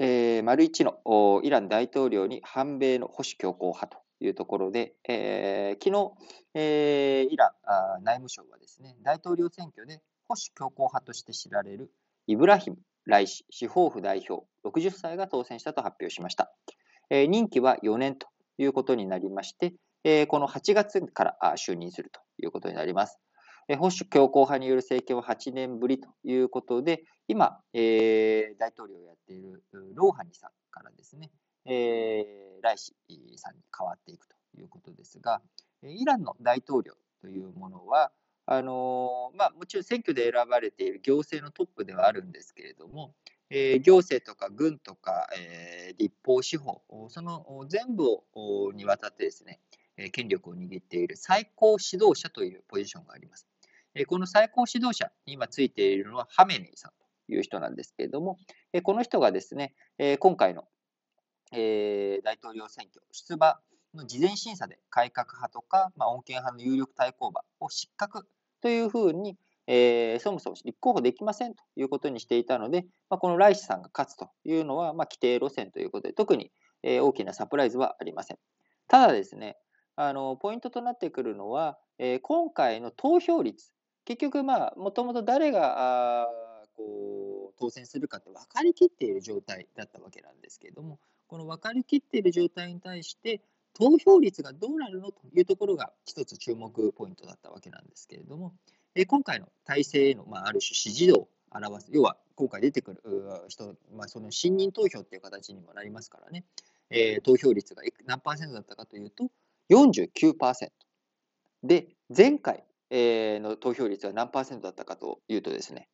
えー、丸1のイラン大統領に反米の保守強硬派というところで、えー、昨日、えー、イラン内務省はですね、大統領選挙で保守強硬派として知られるイブラヒム・ライシ司法府代表60歳が当選したと発表しました。えー、任期は4年ということになりまして、えー、この8月から就任するということになります。保守強硬派による政権は8年ぶりということで、今、えー、大統領をやっているローハニさんからですね、えー、ライシさんに変わっていくということですが、イランの大統領というものは、あのまあ、もちろん選挙で選ばれている行政のトップではあるんですけれども、えー、行政とか軍とか、えー、立法、司法、その全部をにわたってですね、権力を握っている最高指導者というポジションがあります。この最高指導者に今ついているのはハメネイさんという人なんですけれども、この人がですね、今回の大統領選挙、出馬の事前審査で改革派とか、まあ、穏健派の有力対抗馬を失格というふうに、えー、そもそも立候補できませんということにしていたので、まあ、このライシさんが勝つというのは、まあ、規定路線ということで、特に、えー、大きなサプライズはありません。ただですね、あのポイントとなってくるのは、えー、今回の投票率結局、まあ、もともと誰があこう当選するかって分かりきっている状態だったわけなんですけれども、この分かりきっている状態に対して、投票率がどうなるのというところが一つ注目ポイントだったわけなんですけれども、え今回の体制への、まあ、ある種支持度を表す、要は今回出てくる人、まあ、その信任投票っていう形にもなりますからね、えー、投票率が何パーセントだったかというと、49%。で、前回、え、の投票率は何パーセントだったかというとですね、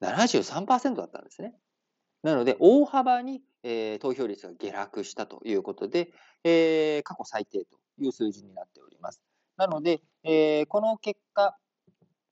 73%だったんですね。なので、大幅に、え、投票率が下落したということで、え、過去最低という数字になっております。なので、え、この結果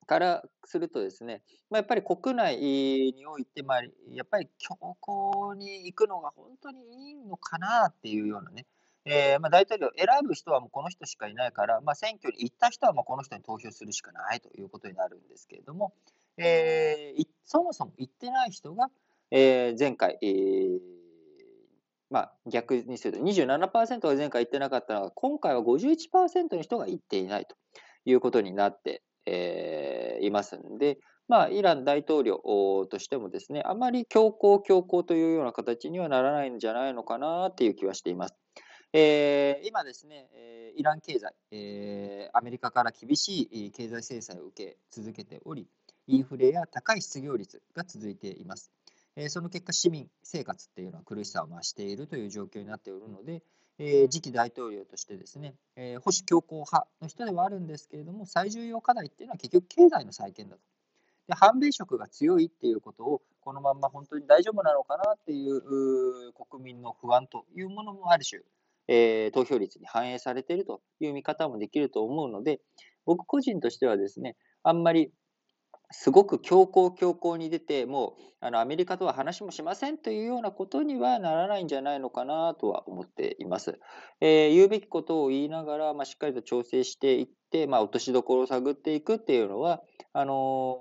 からするとですね、まあ、やっぱり国内において、まあ、やっぱり強硬に行くのが本当にいいのかなっていうようなね、えー、まあ、大統領選ぶ人はもうこの人しかいないから、まあ、選挙に行った人はもうこの人に投票するしかないということになるんですけれども、えー、そもそも行ってない人が、えー、前回、えーまあ、逆にすると27%が前回行ってなかったのが、今回は51%の人が行っていないということになって、えー、いますんで、まあ、イラン大統領としてもですね、あまり強硬強硬というような形にはならないんじゃないのかなっていう気はしています。えー、今ですねえ、イラン経済、えー、アメリカから厳しい経済制裁を受け続けており、インフレや高い失業率が続いています。えー、その結果、市民生活っていうのは苦しさを増しているという状況になっておるので、えー、次期大統領としてですね、えー、保守強硬派の人ではあるんですけれども、最重要課題っていうのは結局経済の再建だと。で反米色が強いっていうことを、このまんま本当に大丈夫なのかなっていう国民の不安というものもある種、えー、投票率に反映されているという見方もできると思うので、僕個人としてはですね、あんまりすごく強硬強硬に出て、もうあのアメリカとは話もしませんというようなことにはならないんじゃないのかなとは思っています。えー、言うべきことを言いながら、まあ、しっかりと調整していって、まあ、落としどころを探っていくっていうのは、あの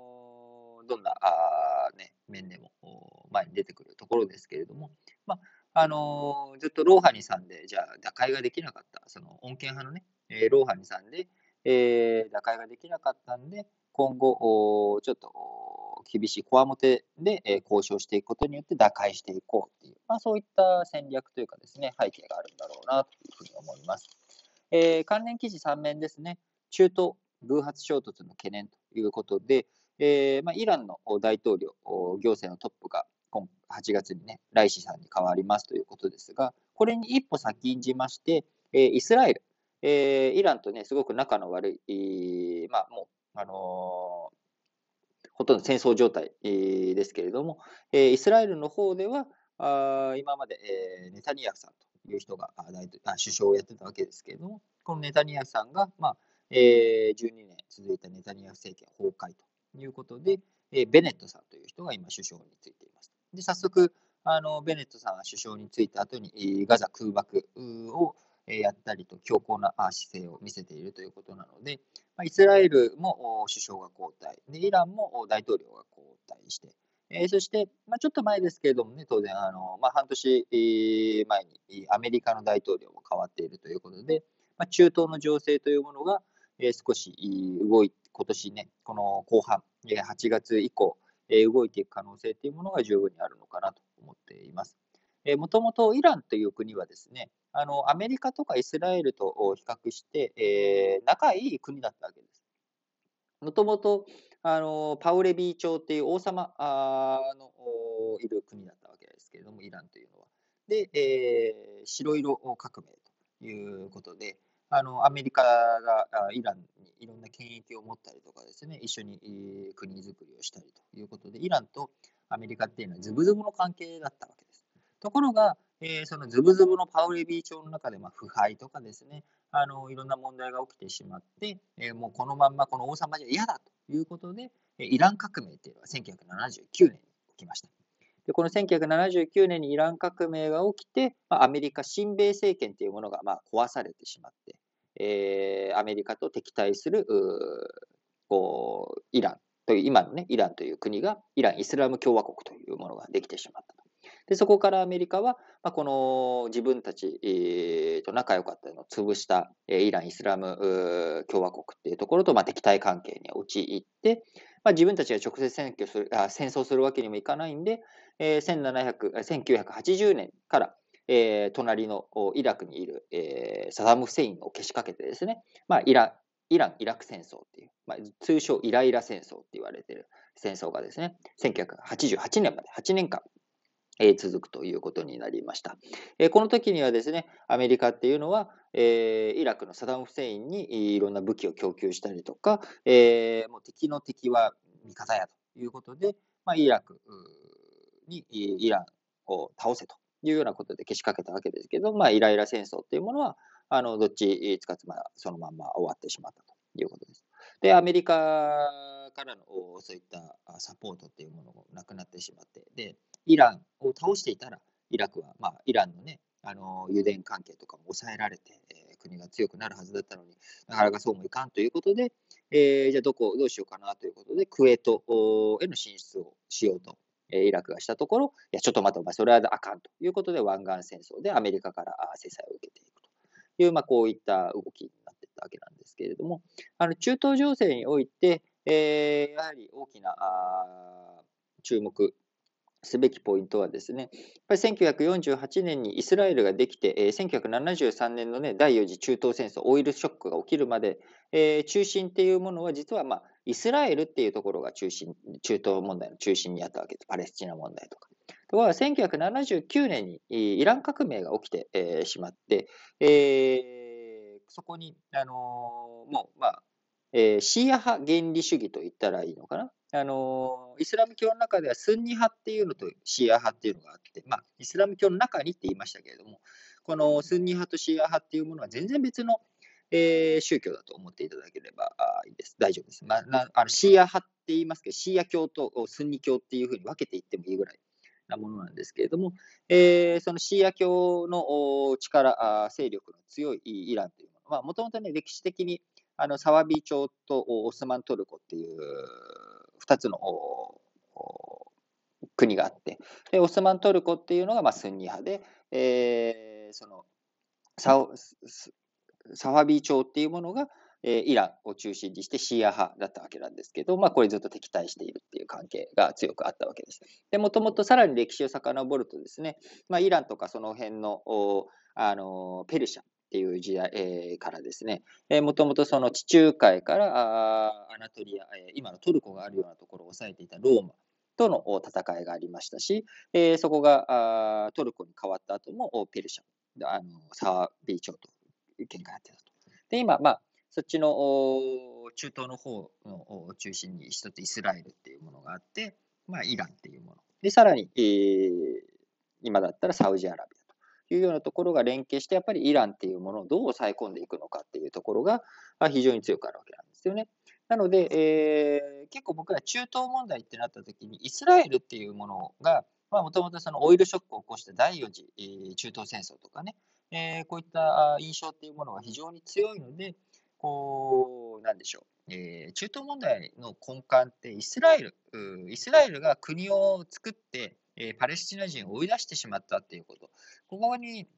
ー、どんなあ、ね、面でも前に出てくるところですけれども、あのー、ずっとローハニさんで、じゃあ打開ができなかった、その穏健派のね、えー、ローハニさんで、えー、打開ができなかったんで、今後、ちょっと厳しいこわもてで、え交渉していくことによって打開していこうっていう、まあ、そういった戦略というかですね、背景があるんだろうなというふうに思います。えー、関連記事3面ですね、中東偶発衝突の懸念ということで、えーまあ、イランの大統領、行政のトップが8月にね、ライシさんに変わりますということですが、これに一歩先んじまして、えー、イスラエル、えー、イランとね、すごく仲の悪い、まあ、もう、あのー、ほとんど戦争状態ですけれども、えイスラエルの方では、あ今まで、えネタニヤフさんという人が大あ首相をやってたわけですけれども、このネタニヤフさんが、まあえ12年続いたネタニヤフ政権崩壊ということで、えベネットさんという人が今首相について。で、早速、あのベネットさんが首相に就いた後に、ガザ空爆をやったりと強硬な姿勢を見せているということなので、イスラエルも首相が交代、でイランも大統領が交代して、え、そして、まあ、ちょっと前ですけれどもね、当然、あのまあ、半年前にアメリカの大統領も変わっているということで、まあ、中東の情勢というものが、え、少し動い、今年ね、この後半、8月以降、動いていく可能性というものが十分にあるのかなと思っています。もともとイランという国はですね、あのアメリカとかイスラエルと比較して、えー、仲いい国だったわけです。もともとあのパウレビー朝っていう王様のいる国だったわけですけれども、イランというのは。で、えー、白色革命ということで、あのアメリカがイランにいろんな権益を持ったりとかですね、一緒に国づくりをしたりということで、イランとアメリカっていうのはズブズブの関係だったわけです。ところが、えー、そのズブズブのパウレビー朝の中で、まあ、腐敗とかですね、あのいろんな問題が起きてしまって、えー、もうこのまんまこの王様じゃ嫌だということで、イラン革命というのは1979年に起きました。でこの1979年にイラン革命が起きて、まあ、アメリカ親米政権というものがまあ壊されてしまって、えー、アメリカと敵対するこうイランという今の、ね、イランという国がイラン・イスラム共和国というものができてしまった。でそこからアメリカは、まあ、この自分たち、えー、と仲良かったのを潰した、えー、イラン・イスラム共和国っていうところと、まあ、敵対関係に陥って、まあ、自分たちが直接選挙するあ戦争するわけにもいかないんで、えー、1980年から、えー、隣のイラクにいる、えー、サダム・フセインをけしかけてですね、まあ、イライラン・イラク戦争っていう、まあ、通称イライラ戦争って言われてる戦争がですね、1988年まで8年間えー、続くということになりました。えー、この時にはですね、アメリカっていうのは、えー、イラクのサダム・フセインにいろんな武器を供給したりとか、えもう敵の敵は味方やということで、まあ、イラクにイランを倒せというようなことでけしかけたわけですけど、まあ、イライラ戦争っていうものは、あのどっちつかつまそのまま終わってしまったということです。で、アメリカからのそういったサポートっていうものもなくなってしまって、で、イランを倒していたら、イラクは、まあ、イランのね、あの油田関係とかも抑えられて、えー、国が強くなるはずだったのになかなかそうもいかんということで、えー、じゃあどこ、どうしようかなということで、クウェートへの進出をしようと、イラクがしたところ、いや、ちょっと待って、お前、それはあかんということで、湾岸戦争でアメリカから制裁を受けていくという、まあ、こういった動きになっていったわけなんですけれども、あの中東情勢において、えー、やはり大きなあ注目すべきポイントはですね、やっぱり1948年にイスラエルができて、えー、1973年の、ね、第4次中東戦争、オイルショックが起きるまで、えー、中心っていうものは実は、まあ、イスラエルっていうところが中心、中東問題の中心にあったわけです。パレスチナ問題とか。ところが1979年にイラン革命が起きて、えー、しまって、えー、そこに、あのー、もう、まあ、えー、シーア派原理主義と言ったらいいのかな。あのイスラム教の中ではスンニ派っていうのとシーア派っていうのがあって、まあ、イスラム教の中にって言いましたけれども、このスンニ派とシーア派っていうものは全然別の、えー、宗教だと思っていただければいいです。大丈夫です。まあ、なあのシーア派って言いますけど、シーア教とスンニ教っていうふうに分けていってもいいぐらいなものなんですけれども、えー、そのシーア教の力、勢力の強いイランというものは、もともとね、歴史的にあのサワビー朝とオスマントルコっていう2つの国があって、でオスマントルコっていうのがまあスンニ派で、えー、そのササワビー朝っていうものが、えー、イランを中心にしてシーア派だったわけなんですけど、まあ、これずっと敵対しているっていう関係が強くあったわけです。でもともとさらに歴史を遡るとですね、まあ、イランとかその辺のあのペルシャっていう時代、えー、からですね、えー、もともとその地中海からあアナトリア、えー、今のトルコがあるようなところを抑えていたローマとの戦いがありましたし、えー、そこがあトルコに変わった後もペルシャ、あのサワビー朝という喧嘩やってたと。で、今、まあ、そっちの中東の方を中心に一つイスラエルっていうものがあって、まあ、イランっていうもの。で、さらに、えー、今だったらサウジアラビ。いうようなところが連携して、やっぱりイランっていうものをどう抑え込んでいくのかっていうところが非常に強くあるわけなんですよね。なので、えー、結構僕ら中東問題ってなった時に、イスラエルっていうものが、もともとオイルショックを起こした第4次、中東戦争とかね、えー、こういった印象っていうものが非常に強いので、こう、なんでしょう、えー、中東問題の根幹ってイスラエル、イスラエルが国を作って、えー、パレスチナ人を追い出してしまったっていうこと、ここに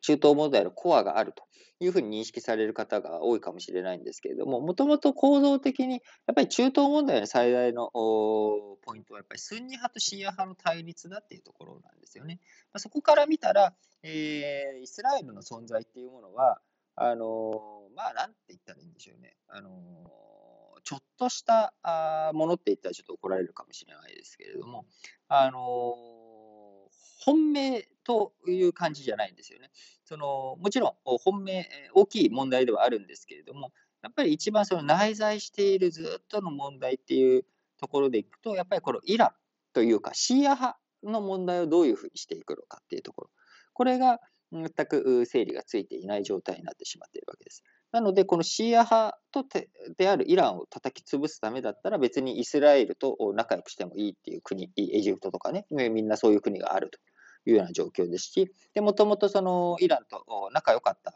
中東問題のコアがあるというふうに認識される方が多いかもしれないんですけれども、もともと構造的に、やっぱり中東問題の最大のポイントは、やっぱりスンニ派とシーア派の対立だっていうところなんですよね。そこから見たら、えー、イスラエルの存在っていうものは、あのまあ、なんて言ったらいいんでしょうね。あのちょっとしたものって言ったらちょっと怒られるかもしれないですけれども、あの本命という感じじゃないんですよね。そのもちろん本命、大きい問題ではあるんですけれども、やっぱり一番その内在しているずっとの問題っていうところでいくと、やっぱりこのイランというか、シーア派の問題をどういうふうにしていくのかっていうところ。これが全く整理がついていない状態になってしまっているわけです。なので、このシーア派とであるイランを叩き潰すためだったら、別にイスラエルと仲良くしてもいいっていう国、エジプトとかね、みんなそういう国があるというような状況ですし、もともとそのイランと仲良かった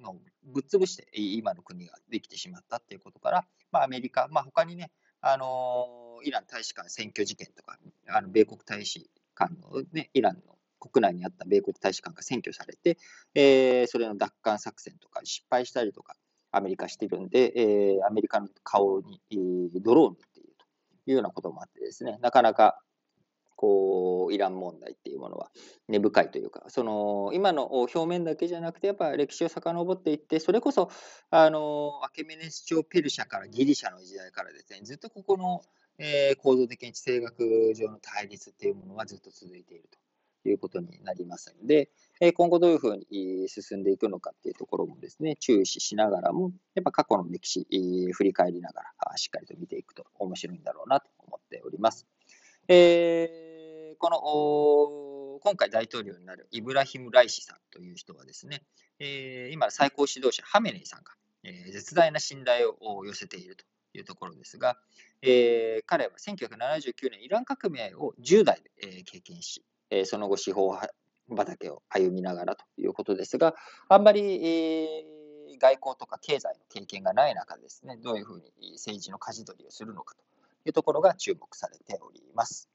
のをぶっ潰して今の国ができてしまったっていうことから、まあ、アメリカ、まあ、他にね、あのイラン大使館占拠事件とか、あの米国大使館の、ね、イランの国内にあった米国大使館が占拠されて、えー、それの奪還作戦とか失敗したりとか、アメリカしてるんで、えー、アメリカの顔に、えー、ドローンっていうというようなこともあってですね、なかなかこう、イラン問題っていうものは根深いというか、その、今の表面だけじゃなくて、やっぱ歴史を遡っていって、それこそ、あの、アケメネス朝ペルシャからギリシャの時代からですね、ずっとここの、えー、構造的に地政学上の対立っていうものはずっと続いていると。いうことになりますので、今後どういうふうに進んでいくのかっていうところもですね、注視しながらも、やっぱ過去の歴史、振り返りながら、しっかりと見ていくと面白いんだろうなと思っております。えーこの今回大統領になるイブラヒム・ライシさんという人はですね、えー、今、最高指導者ハメネイさんが、えー、絶大な信頼を寄せているというところですが、えー、彼は1979年イラン革命を10代で、えー、経験し、えー、その後司法畑を歩みながらということですが、あんまり、えー、外交とか経済の経験がない中ですね、どういうふうに政治の舵取りをするのかというところが注目されております。